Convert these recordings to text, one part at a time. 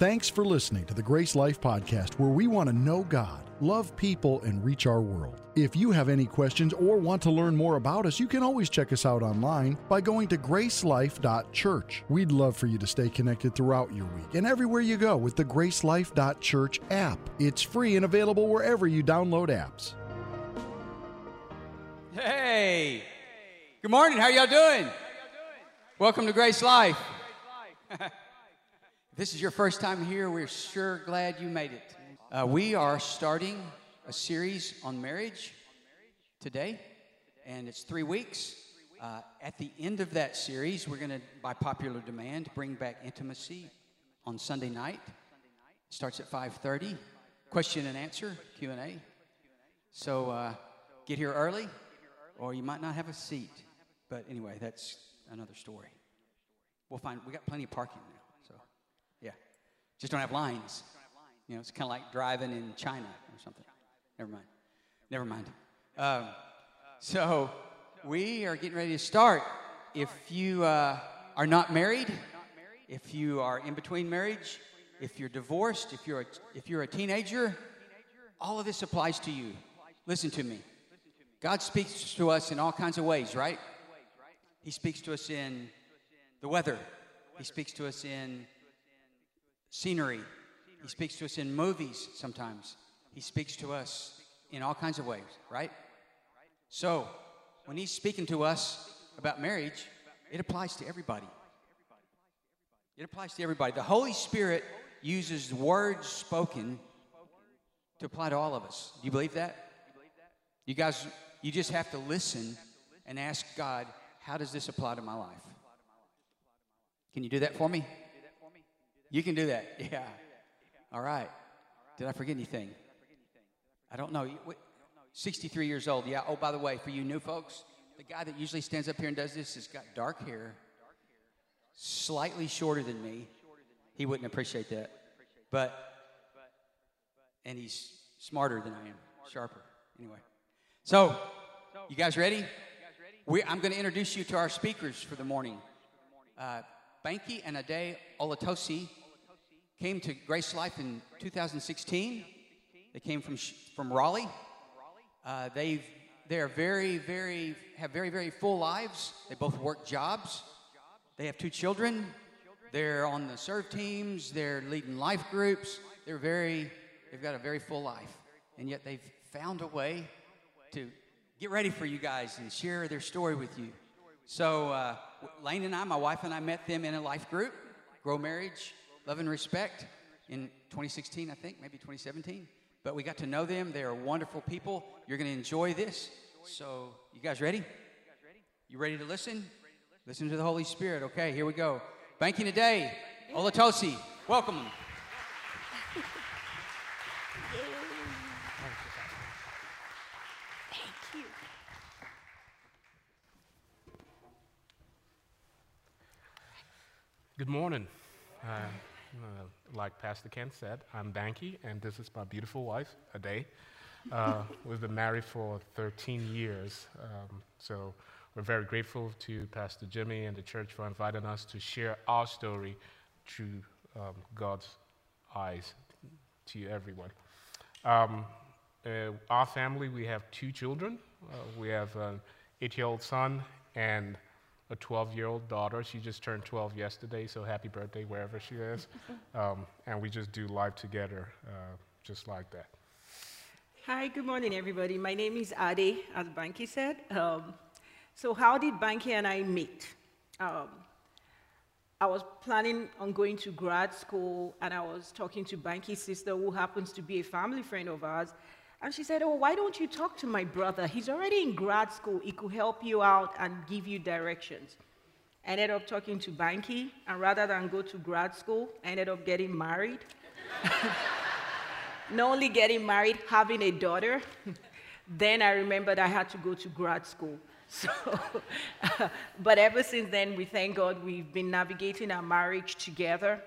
Thanks for listening to the Grace Life Podcast, where we want to know God, love people, and reach our world. If you have any questions or want to learn more about us, you can always check us out online by going to gracelife.church. We'd love for you to stay connected throughout your week and everywhere you go with the gracelife.church app. It's free and available wherever you download apps. Hey, good morning. How y'all doing? Welcome to Grace Life. this is your first time here, we're sure glad you made it. Uh, we are starting a series on marriage today, and it's three weeks. Uh, at the end of that series, we're going to, by popular demand, bring back intimacy on Sunday night. It starts at 5:30. Question and answer Q and A. So uh, get here early, or you might not have a seat. But anyway, that's another story. We'll find, we got plenty of parking. Just don't have lines. You know, it's kind of like driving in China or something. Never mind. Never mind. Um, so, we are getting ready to start. If you uh, are not married, if you are in between marriage, if you're divorced, if you're a, if you're a teenager, all of this applies to you. Listen to me. God speaks to us in all kinds of ways, right? He speaks to us in the weather. He speaks to us in scenery. He speaks to us in movies sometimes. He speaks to us in all kinds of ways, right? So, when he's speaking to us about marriage, it applies to everybody. It applies to everybody. The Holy Spirit uses words spoken to apply to all of us. Do you believe that? You guys, you just have to listen and ask God, how does this apply to my life? Can you do that for me? You can do that. Yeah. All right. Did I forget anything? I don't know. 63 years old. Yeah. Oh, by the way, for you new folks, the guy that usually stands up here and does this has got dark hair, slightly shorter than me. He wouldn't appreciate that. But, and he's smarter than I am, sharper. Anyway. So, you guys ready? We, I'm going to introduce you to our speakers for the morning. Uh, Banky and Adey Olatosi came to Grace Life in 2016. They came from, from Raleigh. Uh, they've, they are very, very, have very, very full lives. They both work jobs. They have two children. They're on the serve teams. They're leading life groups. They're very, they've got a very full life. And yet they've found a way to get ready for you guys and share their story with you. So, uh, Lane and I, my wife and I, met them in a life group, Grow Marriage, Love and Respect, in 2016, I think, maybe 2017. But we got to know them. They are wonderful people. You're going to enjoy this. So, you guys ready? You ready to listen? Listen to the Holy Spirit. Okay, here we go. Banky and Adey, Olatosi. Welcome. Thank you. Good morning. Uh, uh, like Pastor Ken said, I'm Banky, and this is my beautiful wife, Adey. Uh, we've been married for 13 years, um, so we're very grateful to Pastor Jimmy and the church for inviting us to share our story through um, God's eyes to everyone. Um, uh, our family, we have two children. Uh, we have an eight-year-old son and a 12 year old daughter. She just turned 12 yesterday, so happy birthday wherever she is. Um, and we just do life together, uh, just like that. Hi, good morning, everybody. My name is Adey, as Banky said. Um, so, how did Banky and I meet? Um, I was planning on going to grad school, and I was talking to Banky's sister, who happens to be a family friend of ours. And she said, Oh, why don't you talk to my brother? He's already in grad school. He could help you out and give you directions. I ended up talking to Banky, and rather than go to grad school, I ended up getting married. Not only getting married, having a daughter. then I remembered I had to go to grad school. So, but ever since then, we thank God we've been navigating our marriage together.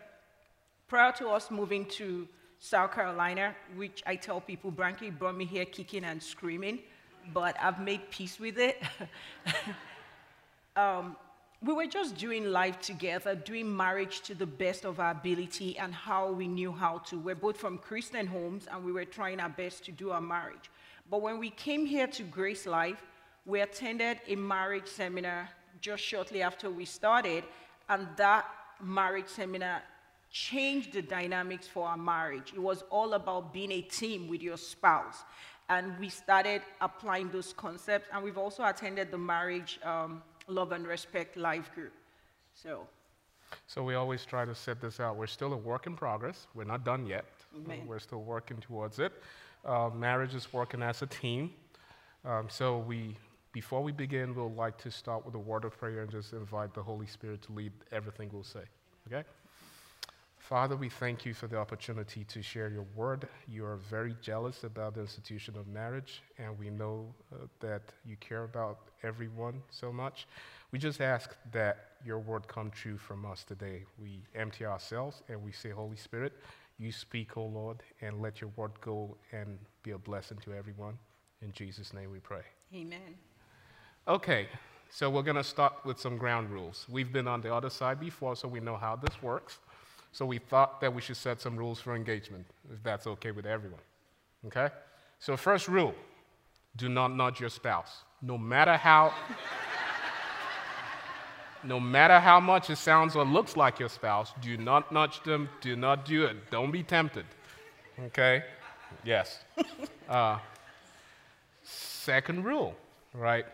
Prior to us moving to South Carolina, which I tell people, Banky brought me here kicking and screaming, but I've made peace with it. um, we were just doing life together, doing marriage to the best of our ability and how we knew how to. We're both from Christian homes and we were trying our best to do our marriage. But when we came here to Grace Life, we attended a marriage seminar just shortly after we started, and that marriage seminar changed the dynamics for our marriage. It was all about being a team with your spouse. And we started applying those concepts, and we've also attended the marriage um, love and respect life group. So. So we always try to set this out. We're still a work in progress. We're not done yet. Uh, we're still working towards it. Uh, marriage is working as a team. Um, so we, before we begin, we'll like to start with a word of prayer and just invite the Holy Spirit to lead everything we'll say. Okay? Father, we thank you for the opportunity to share your word. You are very jealous about the institution of marriage, and we know uh, that you care about everyone so much. We just ask that your word come true from us today. We empty ourselves and we say, Holy Spirit, you speak, O Lord, and let your word go and be a blessing to everyone. In Jesus' name we pray. Amen. Okay, so we're going to start with some ground rules. We've been on the other side before, so we know how this works. So we thought that we should set some rules for engagement, if that's okay with everyone. Okay? So, first rule do not nudge your spouse. No matter how. no matter how much it sounds or looks like your spouse, do not nudge them. Do not do it. Don't be tempted. Okay? Yes. Uh, second rule, right?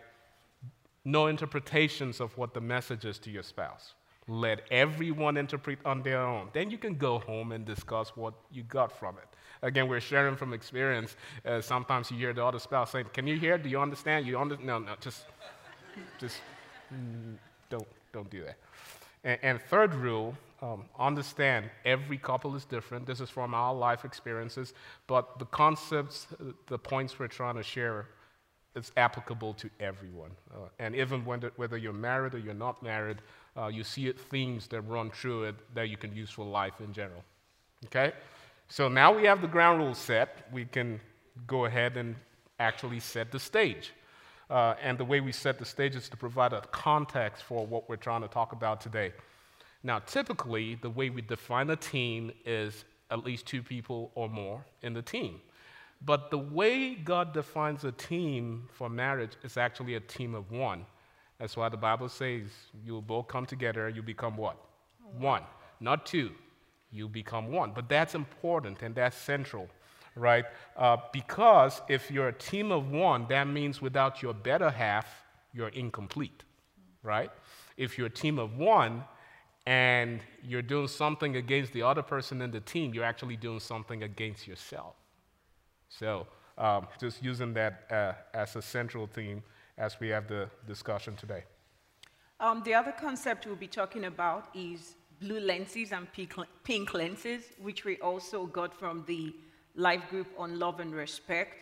No interpretations of what the message is to your spouse. Let everyone interpret on their own. Then you can go home and discuss what you got from it. Again, we're sharing from experience. Uh, sometimes you hear the other spouse saying, "Can you hear? Do you understand? You understand? No, no, just, just mm, don't, don't do that." And, and third rule: um, understand every couple is different. This is from our life experiences, but the concepts, the points we're trying to share it's applicable to everyone. Uh, and even the, whether you're married or you're not married, uh, you see it, themes that run through it that you can use for life in general. Okay? So now we have the ground rules set. We can go ahead and actually set the stage. Uh, and the way we set the stage is to provide a context for what we're trying to talk about today. Now, typically, the way we define a team is at least two people or more in the team. But the way God defines a team for marriage is actually a team of one. That's why the Bible says you will both come together, you become what? One, not two. You become one. But that's important and that's central, right? Uh, because if you're a team of one, that means without your better half, you're incomplete, right? If you're a team of one and you're doing something against the other person in the team, you're actually doing something against yourself. So, um, just using that uh, as a central theme as we have the discussion today. Um, the other concept we'll be talking about is blue lenses and pink lenses, which we also got from the live group on love and respect.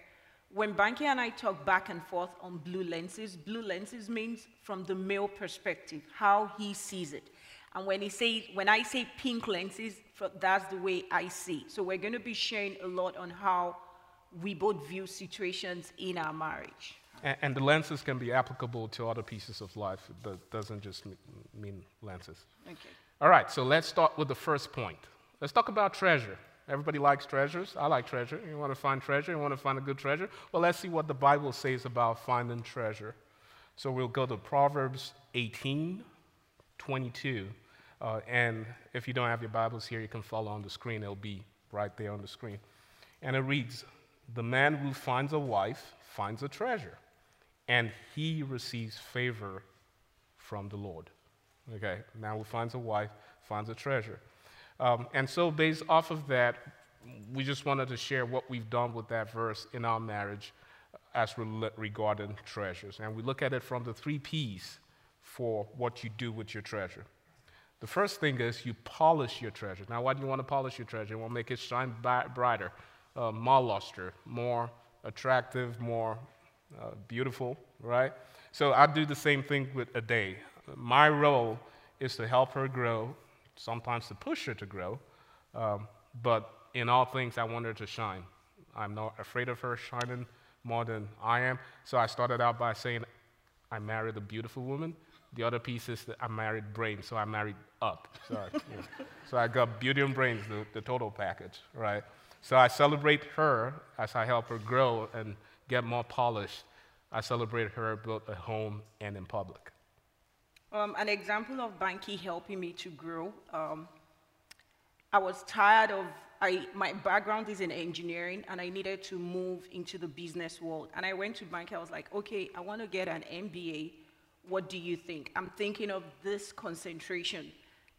When Banky and I talk back and forth on blue lenses, blue lenses means from the male perspective, how he sees it. And when, he say, when I say pink lenses, that's the way I see. So we're going to be sharing a lot on how we both view situations in our marriage. And, and, the lenses can be applicable to other pieces of life. It doesn't just mean lenses. Okay. All right, so let's start with the first point. Let's talk about treasure. Everybody likes treasures. I like treasure. You want to find treasure? You want to find a good treasure? Well, let's see what the Bible says about finding treasure. So we'll go to Proverbs 18, 22. Uh, and if you don't have your Bibles here, you can follow on the screen. It'll be right there on the screen. And it reads the man who finds a wife finds a treasure, and he receives favor from the Lord. Okay, man who finds a wife finds a treasure. Um, and so, based off of that, we just wanted to share what we've done with that verse in our marriage as regarding treasures. And we look at it from the three P's for what you do with your treasure. The first thing is you polish your treasure. Now, why do you want to polish your treasure? You want to make it shine brighter uh, more luster, more attractive, more uh, beautiful, right? So I do the same thing with Adey. My role is to help her grow, sometimes to push her to grow, um, but in all things, I want her to shine. I'm not afraid of her shining more than I am. So I started out by saying, I married a beautiful woman, The other piece is that I married brains, so I married up. Sorry. yeah. So I got beauty and brains, the, the total package, right? So I celebrate her as I help her grow and get more polished. I celebrate her both at home and in public. Um, an example of Banky helping me to grow. Um, I was tired of, I, my background is in engineering and I needed to move into the business world. And I went to Banky, I was like, okay, I want to get an MBA. What do you think? I'm thinking of this concentration.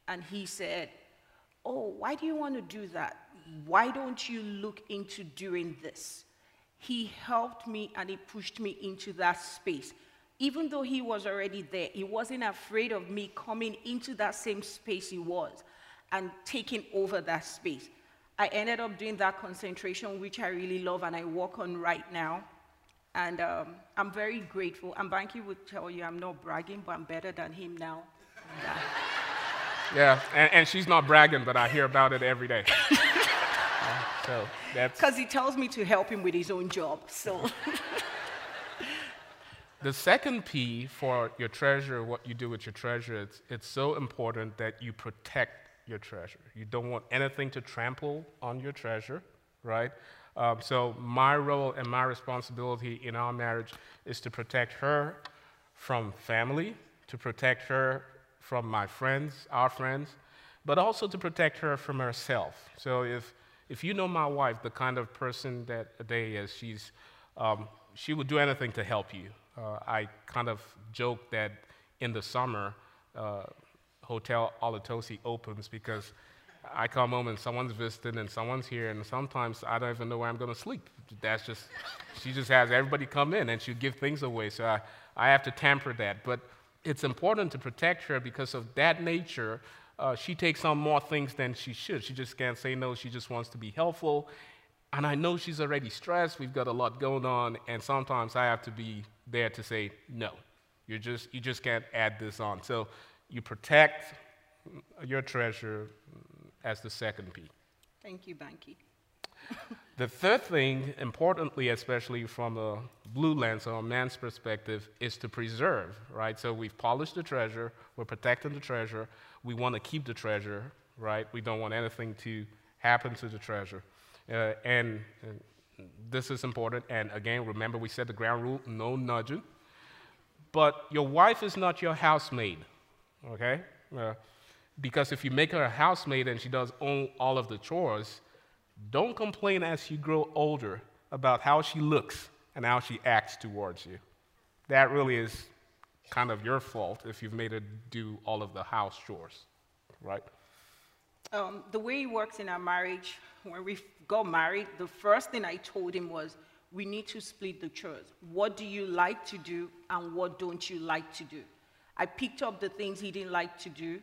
And he said, oh, why do you want to do that? Why don't you look into doing this? He helped me and he pushed me into that space even though he was already there, he wasn't afraid of me coming into that same space he was and taking over that space. I ended up doing that concentration, which I really love and I work on right now. And um, I'm very grateful. And Banky would tell you I'm not bragging, but I'm better than him now. yeah, and, and, she's not bragging, but I hear about it every day. so that's because he tells me to help him with his own job. So. The second P for your treasure, what you do with your treasure, it's, it's so important that you protect your treasure. You don't want anything to trample on your treasure, right? Um, so, my role and my responsibility in our marriage is to protect her from family, to protect her from my friends, our friends, but also to protect her from herself. So, if, if you know my wife, the kind of person that Adey is, she's, um, she would do anything to help you. Uh, I kind of joke that in the summer, uh, Hotel Olatosi opens because I come home and someone's visiting and someone's here, and sometimes I don't even know where I'm going to sleep. That's just, she just has everybody come in and she give things away. So I, I have to tamper that. But it's important to protect her because of that nature. Uh, she takes on more things than she should. She just can't say no. She just wants to be helpful. And I know she's already stressed. We've got a lot going on. And sometimes I have to be there to say, no, you just, you just can't add this on. So you protect your treasure as the second P. Thank you, Banky. the third thing, importantly, especially from a blue lens or a man's perspective, is to preserve, right? So we've polished the treasure, we're protecting the treasure, we want to keep the treasure, right? We don't want anything to happen to the treasure. Uh, and, and this is important. And again, remember we said the ground rule no nudging. But your wife is not your housemaid, okay? Uh, because if you make her a housemaid and she does all of the chores, don't complain as you grow older about how she looks and how she acts towards you. That really is kind of your fault if you've made her do all of the house chores, right? Um, the way it works in our marriage, when we got married, the first thing I told him was, we need to split the chores. What do you like to do and what don't you like to do? I picked up the things he didn't like to do,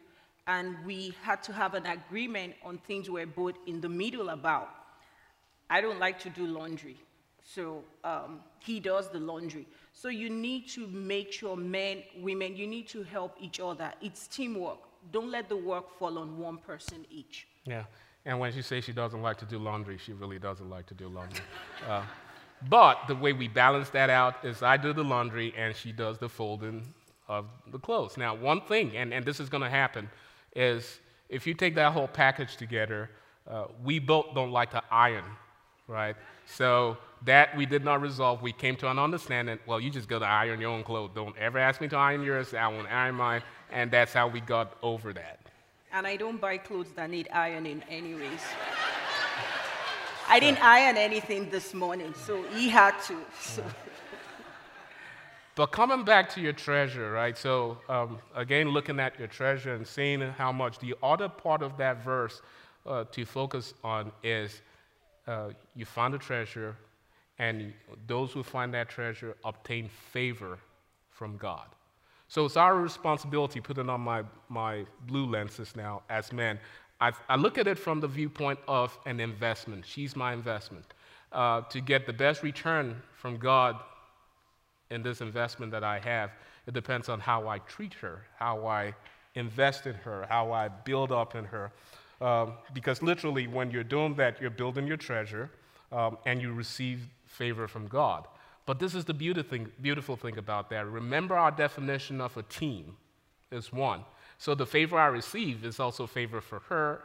and we had to have an agreement on things we are both in the middle about. I don't like to do laundry, so um, he does the laundry. So you need to make sure men, women, you need to help each other. It's teamwork. Don't let the work fall on one person each. Yeah. And when she says she doesn't like to do laundry, she really doesn't like to do laundry. Uh, but the way we balance that out is I do the laundry and she does the folding of the clothes. Now, one thing, and, and this is going to happen, is if you take that whole package together, uh, we both don't like to iron, right? So that we did not resolve. We came to an understanding. Well, you just go to iron your own clothes. Don't ever ask me to iron yours. I won't iron mine. And that's how we got over that. And I don't buy clothes that need ironing, anyways. I didn't iron anything this morning, so he had to. So. But coming back to your treasure, right? So, um, again, looking at your treasure and seeing how much, the other part of that verse uh, to focus on is uh, you find a treasure, and those who find that treasure obtain favor from God. So it's our responsibility, putting on my, my blue lenses now as men. I, I look at it from the viewpoint of an investment. She's my investment. Uh, to get the best return from God in this investment that I have, it depends on how I treat her, how I invest in her, how I build up in her. Um, because literally, when you're doing that, you're building your treasure um, and you receive favor from God. But this is the beautiful thing, beautiful thing about that. Remember our definition of a team. is one. So the favor I receive is also favor for her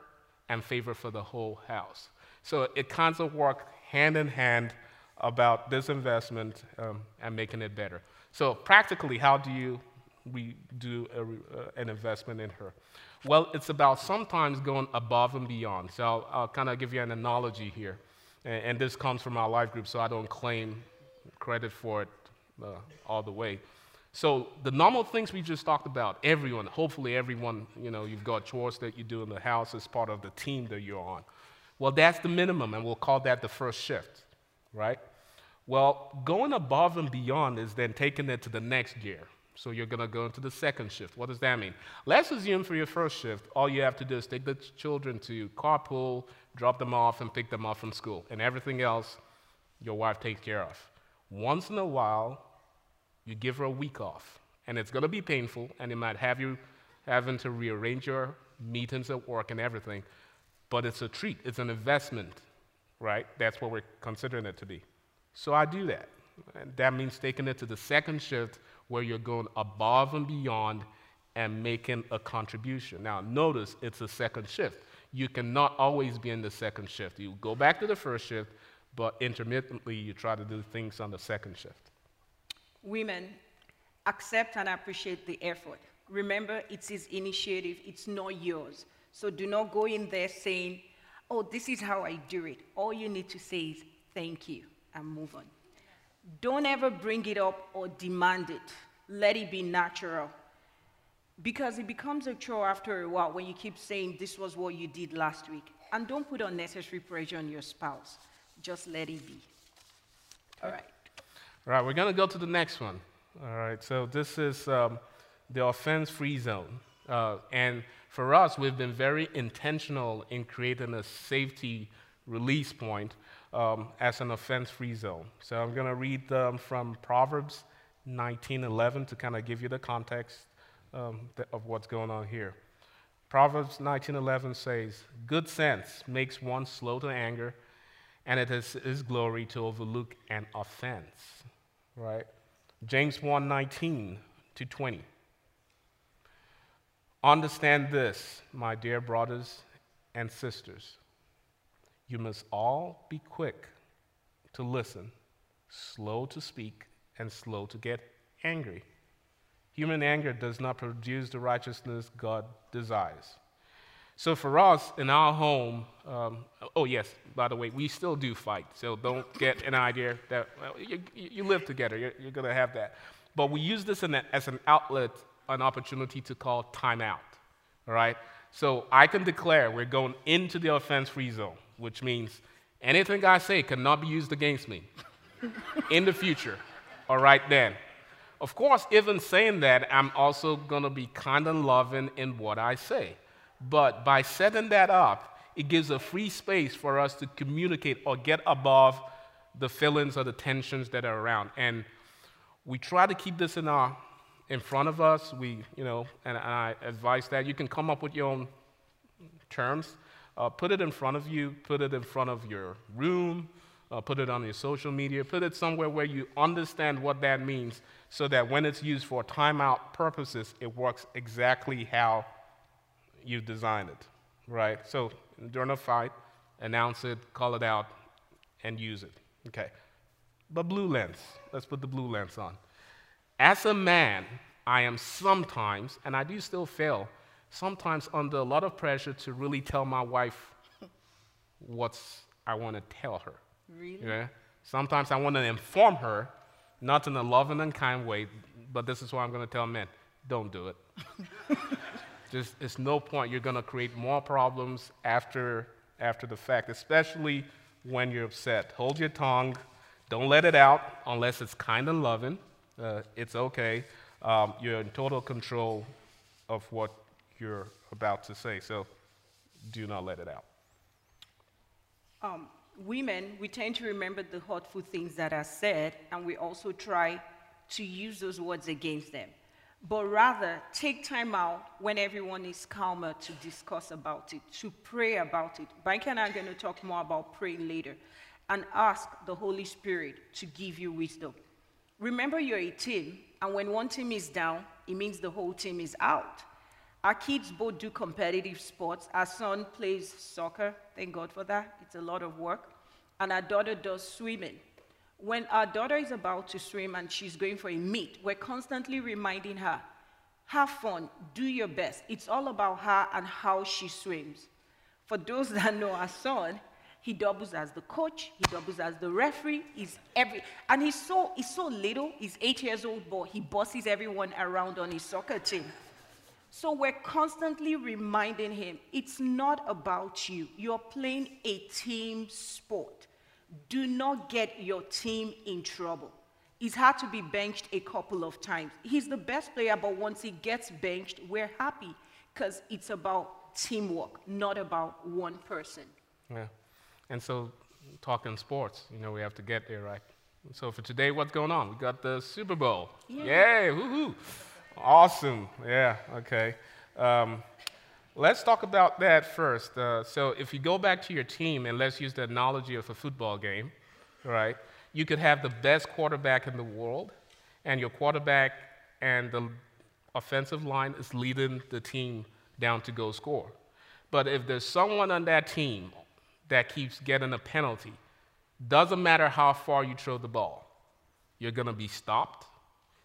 and favor for the whole house. So it kind of work hand in hand about this investment um, and making it better. So practically, how do you we do a, uh, an investment in her? Well, it's about sometimes going above and beyond. So I'll, I'll kind of give you an analogy here, and, and, this comes from our life group, so I don't claim credit for it uh, all the way. So the normal things we just talked about, everyone, hopefully everyone, you know, you've got chores that you do in the house as part of the team that you're on. Well, that's the minimum, and we'll call that the first shift, right? Well, going above and beyond is then taking it to the next gear. So you're going to go into the second shift. What does that mean? Let's assume for your first shift, all you have to do is take the children to carpool, drop them off, and pick them up from school. And everything else, your wife takes care of. Once in a while, you give her a week off. And it's going to be painful, and it might have you having to rearrange your meetings at work and everything. But it's a treat, it's an investment, right? That's what we're considering it to be. So I do that. And that means taking it to the second shift where you're going above and beyond and making a contribution. Now, notice it's a second shift. You cannot always be in the second shift. You go back to the first shift, but intermittently you try to do things on the second shift. Women, accept and appreciate the effort. Remember, it's his initiative, it's not yours. So do not go in there saying, oh, this is how I do it. All you need to say is, thank you, and move on. Don't ever bring it up or demand it. Let it be natural. Because it becomes a chore after a while when you keep saying, This was what you did last week. And don't put unnecessary pressure on your spouse. Just let it be. All right. All right, we're going to go to the next one. All right, so this is um, the offense free zone. Uh, and for us, we've been very intentional in creating a safety release point um, as an offense-free zone. So I'm going to read um, from Proverbs 19:11 to kind of give you the context um, of what's going on here. Proverbs 19:11 says, "Good sense makes one slow to anger, and it is his glory to overlook an offense." Right? James 1:19 to 20. Understand this, my dear brothers and sisters. You must all be quick to listen, slow to speak, and slow to get angry. Human anger does not produce the righteousness God desires. So for us in our home, um, oh yes, by the way, we still do fight. So don't get an idea that well, you, you, live together, you're, you're going to have that. But we use this a, as an outlet, an opportunity to call timeout. All right? So I can declare we're going into the offense free zone which means anything I say cannot be used against me in the future or right then. Of course, even saying that, I'm also going to be kind and loving in what I say. But by setting that up, it gives a free space for us to communicate or get above the feelings or the tensions that are around. And we try to keep this in our in front of us. We, you know, and, and I advise that you can come up with your own terms. Uh, put it in front of you, put it in front of your room, uh, put it on your social media, put it somewhere where you understand what that means so that when it's used for timeout purposes, it works exactly how you designed it, right? So during a fight, announce it, call it out, and use it. Okay. But blue lens, let's put the blue lens on. As a man, I am sometimes, and I do still fail, sometimes under a lot of pressure to really tell my wife what I want to tell her. Really? Yeah. Sometimes I want to inform her, not in a loving and kind way, but this is what I'm going to tell men don't do it. Just, it's no point. You're going to create more problems after, after the fact, especially when you're upset. Hold your tongue. Don't let it out unless it's kind and loving. Uh, it's okay. Um, you're in total control of what you're about to say. So do not let it out. Um, women, we tend to remember the hurtful things that are said, and we also try to use those words against them. But rather, take time out when everyone is calmer to discuss about it, to pray about it. Banky and I are going to talk more about praying later, and ask the Holy Spirit to give you wisdom. Remember, you're a team, and when one team is down, it means the whole team is out. Our kids both do competitive sports. Our son plays soccer, thank God for that. It's a lot of work. And our daughter does swimming. When our daughter is about to swim and she's going for a meet, we're constantly reminding her, have fun, do your best. It's all about her and how she swims. For those that know our son, he doubles as the coach, he doubles as the referee, he's every and he's so he's so little, he's eight years old, but he bosses everyone around on his soccer team. So we're constantly reminding him it's not about you. You're playing a team sport. Do not get your team in trouble. He's had to be benched a couple of times. He's the best player, but once he gets benched, we're happy because it's about teamwork, not about one person. Yeah. And so, talking sports, you know, we have to get there, right? So, for today, what's going on? We got the Super Bowl. Yeah. Yay! Woohoo! Awesome. Yeah, okay. Um, let's talk about that first. Uh, so, if you go back to your team, and let's use the analogy of a football game, right? You could have the best quarterback in the world, and your quarterback and the offensive line is leading the team down to go score. But if there's someone on that team that keeps getting a penalty, doesn't matter how far you throw the ball, you're going to be stopped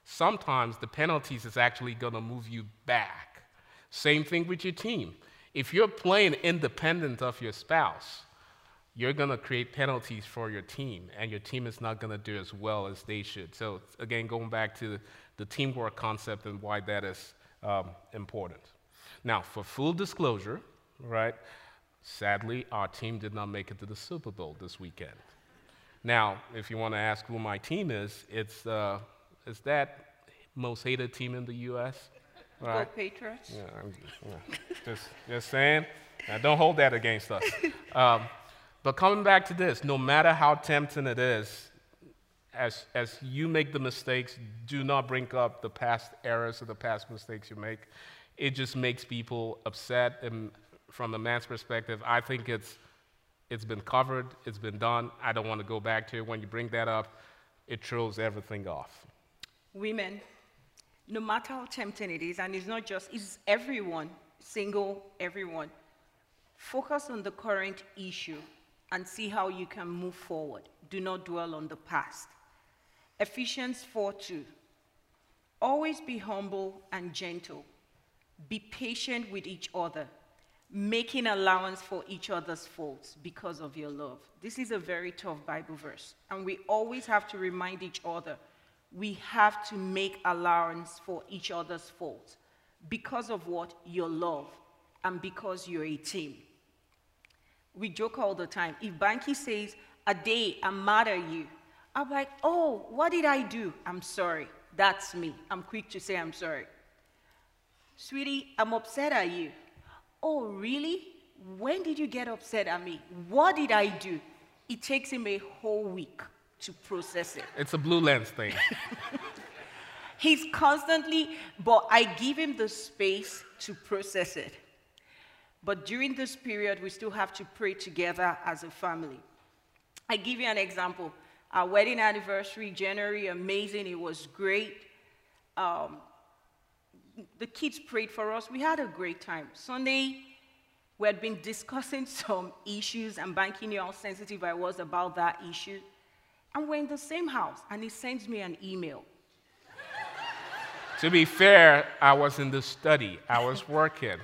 sometimes the penalties is actually going to move you back. Same thing with your team. If you're playing independent of your spouse, you're going to create penalties for your team, and your team is not going to do as well as they should. So, again, going back to the, teamwork concept and why that is um, important. Now, for full disclosure, right, sadly, our team did not make it to the Super Bowl this weekend. Now, if you want to ask who my team is, it's uh, is that most hated team in the U.S.? Right. Go Patriots. Yeah, I'm, yeah. just, just saying. Now, don't hold that against us. Um, but coming back to this, no matter how tempting it is, as, as you make the mistakes, do not bring up the past errors or the past mistakes you make. It just makes people upset. And from a man's perspective, I think it's, it's been covered, it's been done. I don't want to go back to it. When you bring that up, it throws everything off women, no matter how tempting it is, and it's not just, it's everyone, single, everyone, focus on the current issue and see how you can move forward. Do not dwell on the past. Ephesians 4 2. Always be humble and gentle. Be patient with each other, making allowance for each other's faults because of your love. This is a very tough Bible verse, and we always have to remind each other we have to make allowance for each other's faults because of what? Your love and because you're a team. We joke all the time. If Banky says, Adey, I'm mad at you, I'm like, oh, what did I do? I'm sorry. That's me. I'm quick to say I'm sorry. Sweetie, I'm upset at you. Oh, really? When did you get upset at me? What did I do? It takes him a whole week to process it. It's a blue lens thing. He's constantly, but I give him the space to process it. But during this period, we still have to pray together as a family. I give you an example. Our wedding anniversary, January, amazing. It was great. Um, the kids prayed for us. We had a great time. Sunday, we had been discussing some issues, and Banky knew how sensitive I was about that issue. And we're in the same house, and he sends me an email. to be fair, I was in the study, I was working,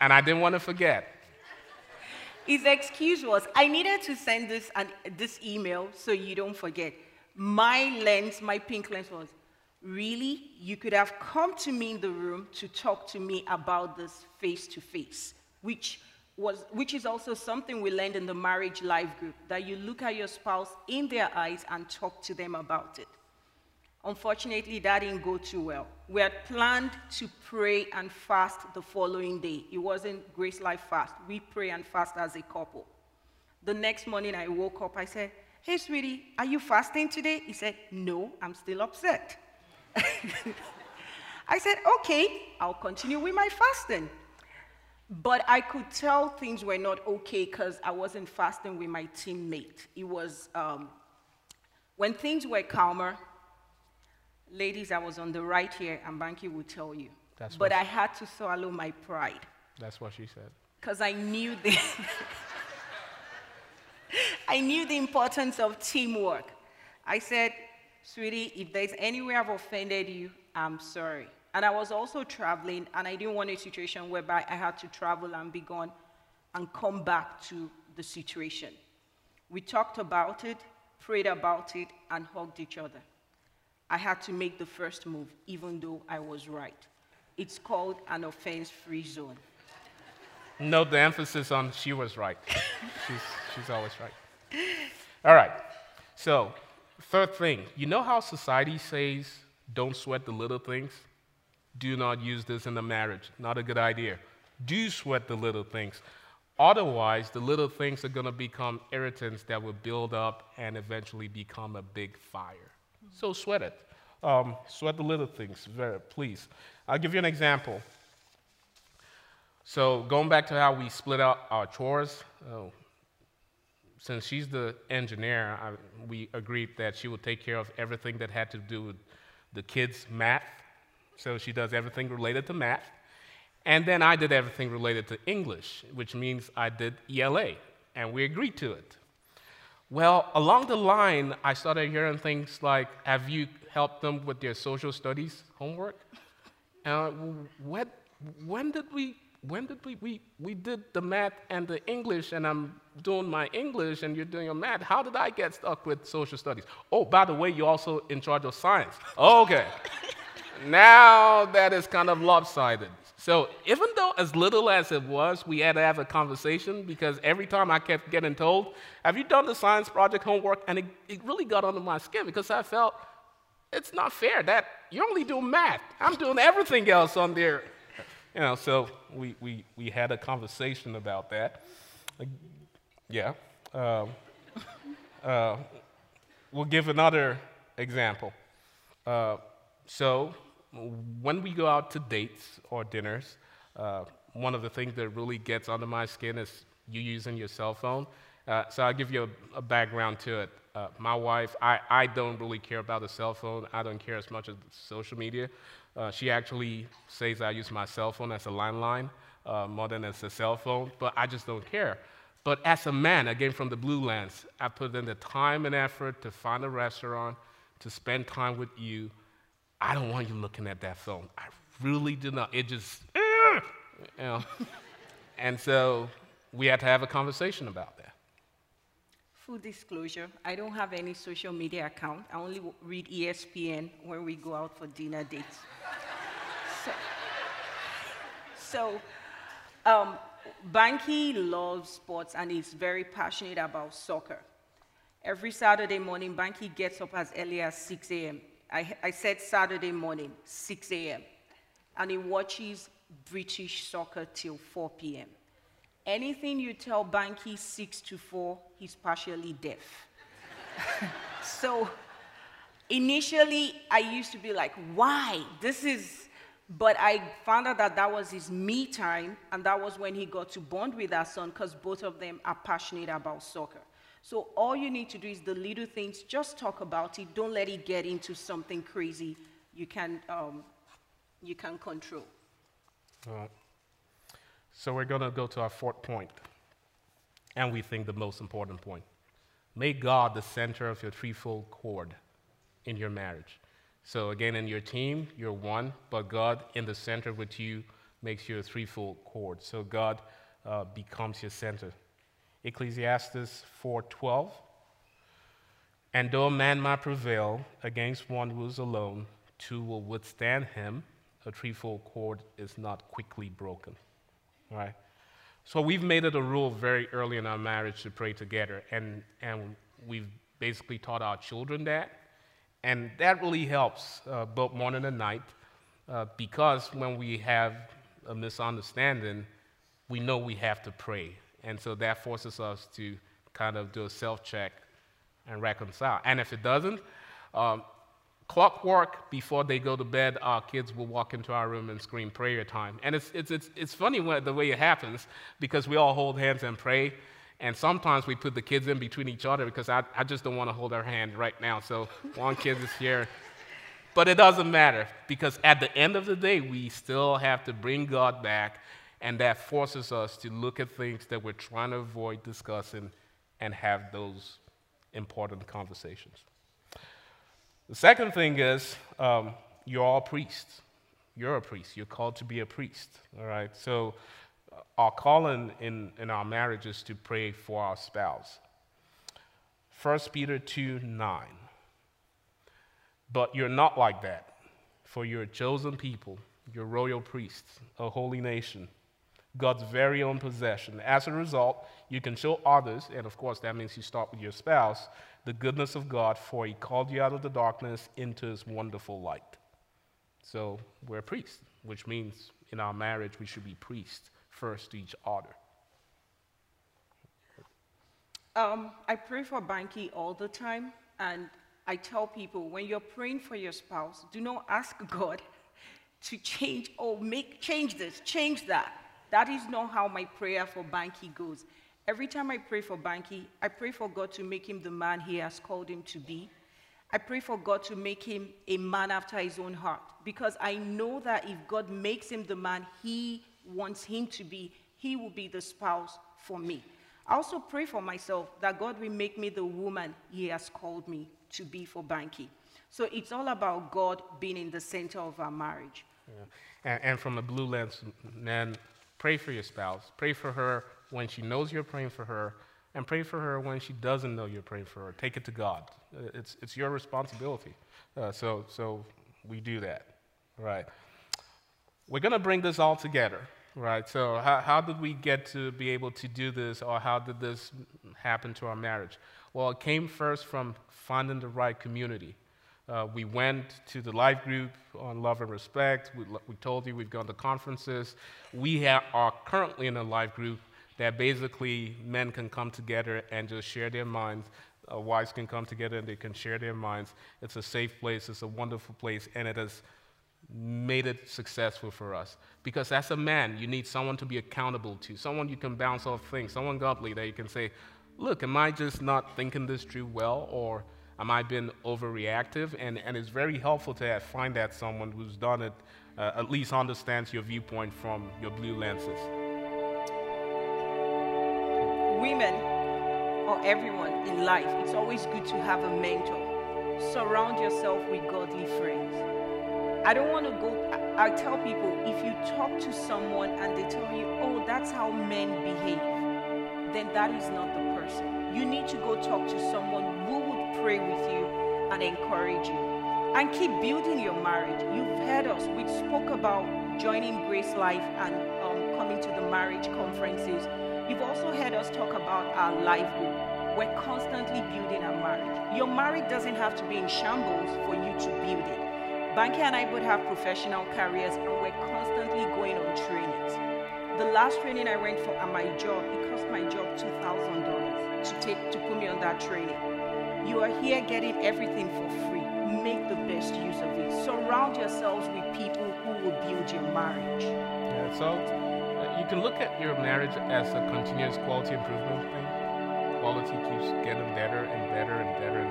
and I didn't want to forget. His excuse was, I needed to send this, an, this email so you don't forget. My lens, my pink lens was, really? You could have come to me in the room to talk to me about this face to face, which was, which is also something we learned in the marriage life group, that you look at your spouse in their eyes and talk to them about it. Unfortunately, that didn't go too well. We had planned to pray and fast the following day. It wasn't Grace Life fast. We pray and fast as a couple. The next morning, I woke up. I said, Hey, sweetie, are you fasting today? He said, No, I'm still upset. I said, Okay, I'll continue with my fasting. But I could tell things were not okay because I wasn't fasting with my teammate. It was um, when things were calmer, Ladies, I was on the right here, and Banky will tell you. That's but I had to swallow my pride That's what she said. because I knew the I knew the importance of teamwork. I said, sweetie, if there's any way I've offended you, I'm sorry. And I was also traveling, and I didn't want a situation whereby I had to travel and be gone and come back to the situation. We talked about it, prayed about it, and hugged each other. I had to make the first move, even though I was right. It's called an offense free zone. Note the emphasis on she was right. she's, she's always right. All right. So, third thing, you know how society says don't sweat the little things? Do not use this in a marriage. Not a good idea. Do sweat the little things. Otherwise, the little things are going to become irritants that will build up and eventually become a big fire. So, sweat it. Um, sweat the little things, very, please. I'll give you an example. So going back to how we split out our chores, oh, since she's the engineer, I, we agreed that she would take care of everything that had to do with the kids' math. So she does everything related to math. And then I did everything related to English, which means I did ELA, and we agreed to it. Well, along the line, I started hearing things like, Have you helped them with their social studies homework? Uh, when, when did we when did we, we we did the math and the English and I'm doing my English and you're doing your math. How did I get stuck with social studies? Oh, by the way, you're also in charge of science. Okay. now that is kind of lopsided. So even though as little as it was, we had to have a conversation because every time I kept getting told, have you done the science project homework? And it, it really got under my skin because I felt it's not fair that you're only doing math. I'm doing everything else on there. You know, so we, we, we had a conversation about that. Yeah. Um, uh, we'll give another example. Uh, so when we go out to dates or dinners, uh, one of the things that really gets under my skin is you using your cell phone. Uh, so I'll give you a, a background to it. Uh, my wife, I, I don't really care about the cell phone. I don't care as much as social media. Uh, she actually says I use my cell phone as a landline uh, more than as a cell phone, but I just don't care. But as a man, again from the Blue Lens, I put in the time and effort to find a restaurant, to spend time with you. I don't want you looking at that phone. I really do not. It just, you know. and so we had to have a conversation about that. Full disclosure, I don't have any social media account. I only read ESPN when we go out for dinner dates. so, so um, Banky loves sports and is very passionate about soccer. Every Saturday morning, Banky gets up as early as 6 a.m. I, I said Saturday morning, 6 a.m. And he watches British soccer till 4 p.m. Anything you tell Banky 6 to 4, he's partially deaf. so initially, I used to be like, why? This is, but I found out that that was his me time, and that was when he got to bond with our son because both of them are passionate about soccer. So all you need to do is the little things, just talk about it. Don't let it get into something crazy you can, um, you can control. All right. So we're going to go to our fourth point, and we think the most important point. Make God the center of your threefold cord in your marriage. So again, in your team, you're one, but God in the center with you makes you a threefold cord. So God uh, becomes your center. Ecclesiastes 4:12. And though a man might prevail against one who is alone, two will withstand him. A threefold cord is not quickly broken. All right? So we've made it a rule very early in our marriage to pray together, and, and we've basically taught our children that. And that really helps uh, both morning and night uh, because when we have a misunderstanding, we know we have to pray. And so that forces us to kind of do a self check and reconcile. And if it doesn't, um, clockwork before they go to bed, our kids will walk into our room and scream prayer time. And it's, it's, it's, it's funny when, the way it happens because we all hold hands and pray. And sometimes we put the kids in between each other because I, I just don't want to hold their hand right now. So one kid is here. but it doesn't matter because at the end of the day, we still have to bring God back, and that forces us to look at things that we're trying to avoid discussing and have those important conversations. The second thing is um, you're all priests. You're a priest. You're called to be a priest. All right. So uh, our calling in, in our marriage is to pray for our spouse. 1 Peter 2 9. But you're not like that, for you're a chosen people, you're royal priests, a holy nation, God's very own possession. As a result, you can show others, and of course, that means you start with your spouse, the goodness of God, for He called you out of the darkness into His wonderful light. So we're priests, which means in our marriage we should be priests first to each other. Um, I pray for Banky all the time, and I tell people when you're praying for your spouse, do not ask God to change or make change this, change that. That is not how my prayer for Banky goes. Every time I pray for Banky, I pray for God to make him the man he has called him to be. I pray for God to make him a man after his own heart because I know that if God makes him the man he wants him to be, he will be the spouse for me. I also pray for myself that God will make me the woman He has called me to be for Banky. So it's all about God being in the center of our marriage. Yeah. And, and from a blue lens, then pray for your spouse. Pray for her when she knows you're praying for her, and pray for her when she doesn't know you're praying for her. Take it to God. Uh, it's, it's your responsibility. Uh, so, so we do that, right? We're going to bring this all together. Right. So, how, how did we get to be able to do this, or how did this happen to our marriage? Well, it came first from finding the right community. Uh, we went to the life group on love and respect. We, we told you we've gone to conferences. We are currently in a life group that basically men can come together and just share their minds. Uh, wives can come together and they can share their minds. It's a safe place, it's a wonderful place, and it has made it successful for us. Because as a man, you need someone to be accountable to, someone you can bounce off things, someone godly that you can say, look, am I just not thinking this through well, or am I being overreactive? And, and it's very helpful to have, find that someone who's done it, uh, at least understands your viewpoint from your blue lenses. Women, or everyone in life, it's always good to have a mentor. Surround yourself with godly friends. I don't want to go, I, I tell people if you talk to someone and they tell you, oh, that's how men behave, then that is not the person. You need to go talk to someone pray with you and encourage you. And keep building your marriage. You've heard us, we spoke about joining GraceLife and um, coming to the marriage conferences. You've also heard us talk about our life group. We're constantly building our marriage. Your marriage doesn't have to be in shambles for you to build it. Banky and I both have professional careers and we're constantly going on trainings. The last training I went for at my job, it cost my job $2,000 to take to put me on that training. You are here getting everything for free. Make the best use of it. Surround yourselves with people who will build your marriage. Yeah, so uh, you can look at your marriage as a continuous quality improvement thing. Quality keeps getting better and better and better,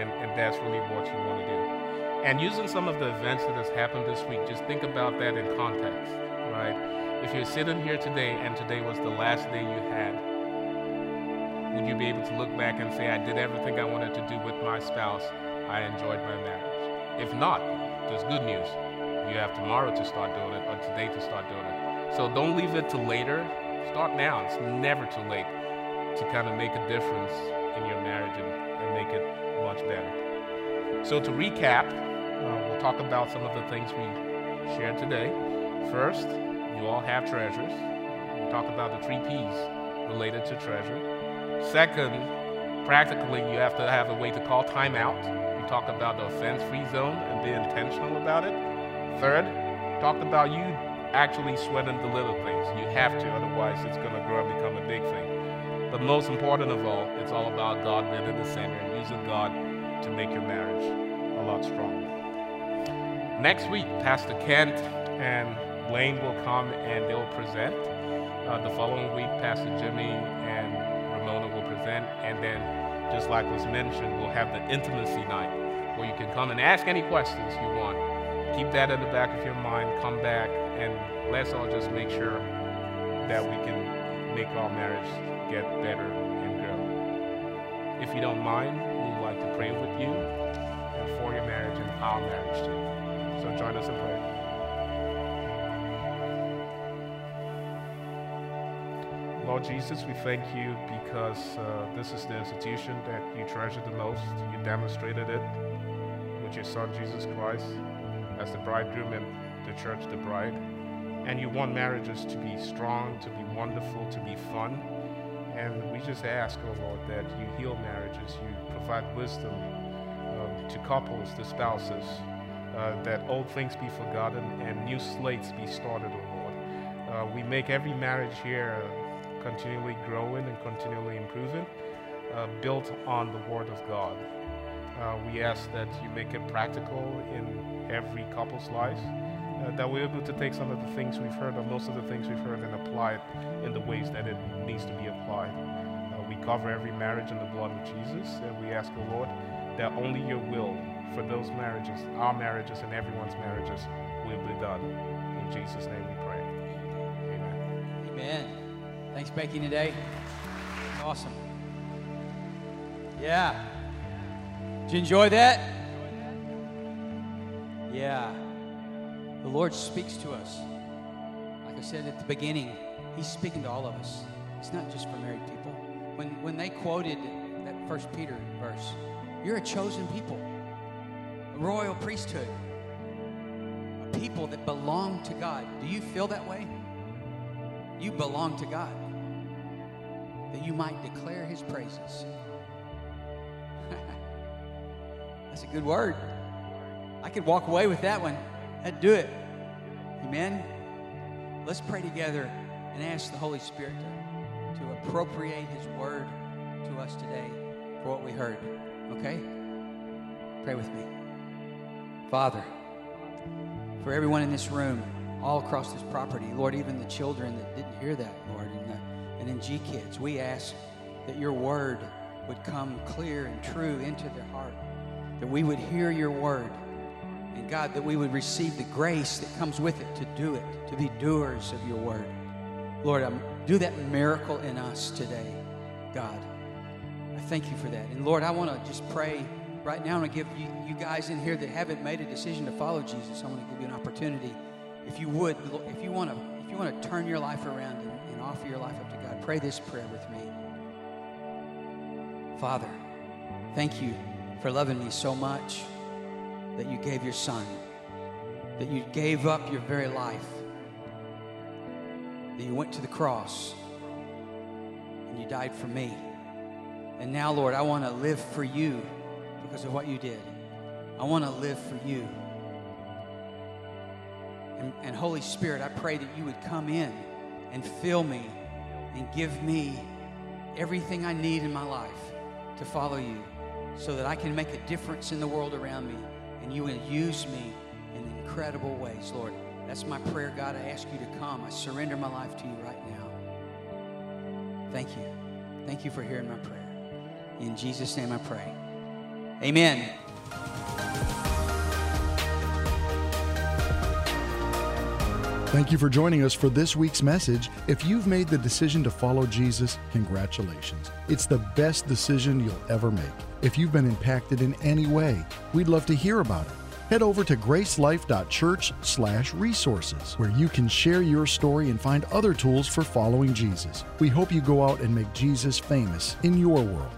and, and that's really what you want to do. And using some of the events that has happened this week, just think about that in context, right? If you're sitting here today and today was the last day you had, would you be able to look back and say, I did everything I wanted to do with my spouse? I enjoyed my marriage. If not, there's good news. You have tomorrow to start doing it or today to start doing it. So don't leave it to later. Start now. It's never too late to kind of make a difference in your marriage and, and make it much better. So to recap, uh, we'll talk about some of the things we shared today. First, you all have treasures. We talk about the three P's related to treasure. Second, practically, you have to have a way to call time out. We talk about the offense free zone and be intentional about it. Third, talked about you actually sweating the little things. You have to, otherwise, it's going to grow and become a big thing. But most important of all, it's all about God being in the center and using God to make your marriage a lot stronger. Next week, Pastor Kent and Blaine will come and they'll present. Uh, the following week, Pastor Jimmy and And then, just like was mentioned, we'll have the intimacy night where you can come and ask any questions you want. Keep that in the back of your mind. Come back and let's all just make sure that we can make our marriage get better and grow. If you don't mind, we would like to pray with you and for your marriage and our marriage too. So join us in prayer. Lord Jesus, we thank you because uh, this is the institution that you treasure the most. You demonstrated it with your Son, Jesus Christ, as the bridegroom and the church, the bride. And you want marriages to be strong, to be wonderful, to be fun. And we just ask, oh Lord, that you heal marriages, you provide wisdom uh, to couples, to spouses, uh, that old things be forgotten and new slates be started, oh Lord. Uh, we make every marriage here continually growing and continually improving, uh, built on the Word of God. Uh, we ask that you make it practical in every couple's life, uh, that we're able to take some of the things we've heard, or most of the things we've heard, and apply it in the ways that it needs to be applied. Uh, we cover every marriage in the blood of Jesus, and we ask, O Lord, that only your will for those marriages, our marriages, and everyone's marriages will be done. In Jesus' name we pray. Amen. Amen. Thanks, Banky, today. Awesome. Yeah. Did you enjoy that? Yeah. The Lord speaks to us. Like I said at the beginning, He's speaking to all of us. It's not just for married people. When, when they quoted that First Peter verse, you're a chosen people, a royal priesthood, a people that belong to God. Do you feel that way? You belong to God, that you might declare His praises. That's a good word. I could walk away with that one. I'd do it. Amen. Let's pray together and ask the Holy Spirit to, to appropriate His word to us today for what we heard. Okay? Pray with me. Father, for everyone in this room, all across this property, Lord, even the children that didn't hear that, Lord, and, in G Kids, we ask that your word would come clear and true into their heart, that we would hear your word and God, that we would receive the grace that comes with it to do it, to be doers of your word. Lord, um, do that miracle in us today, God. I thank you for that. And Lord, I want to just pray right now. To give you, you guys in here that haven't made a decision to follow Jesus, I want to give you an opportunity. If you would, if you want to, if you want to turn your life around and, and offer your life up to God, pray this prayer with me. Father, thank you for loving me so much that you gave your son, that you gave up your very life, that you went to the cross and you died for me. And now, Lord, I want to live for you because of what you did. I want to live for you. And, and, Holy Spirit, I pray that you would come in and fill me and give me everything I need in my life to follow you so that I can make a difference in the world around me and you will use me in incredible ways, Lord. That's my prayer, God. I ask you to come. I surrender my life to you right now. Thank you. Thank you for hearing my prayer. In Jesus' name I pray. Amen. Thank you for joining us for this week's message. If you've made the decision to follow Jesus, congratulations. It's the best decision you'll ever make. If you've been impacted in any way, we'd love to hear about it. Head over to gracelife.church/resources where you can share your story and find other tools for following Jesus. We hope you go out and make Jesus famous in your world.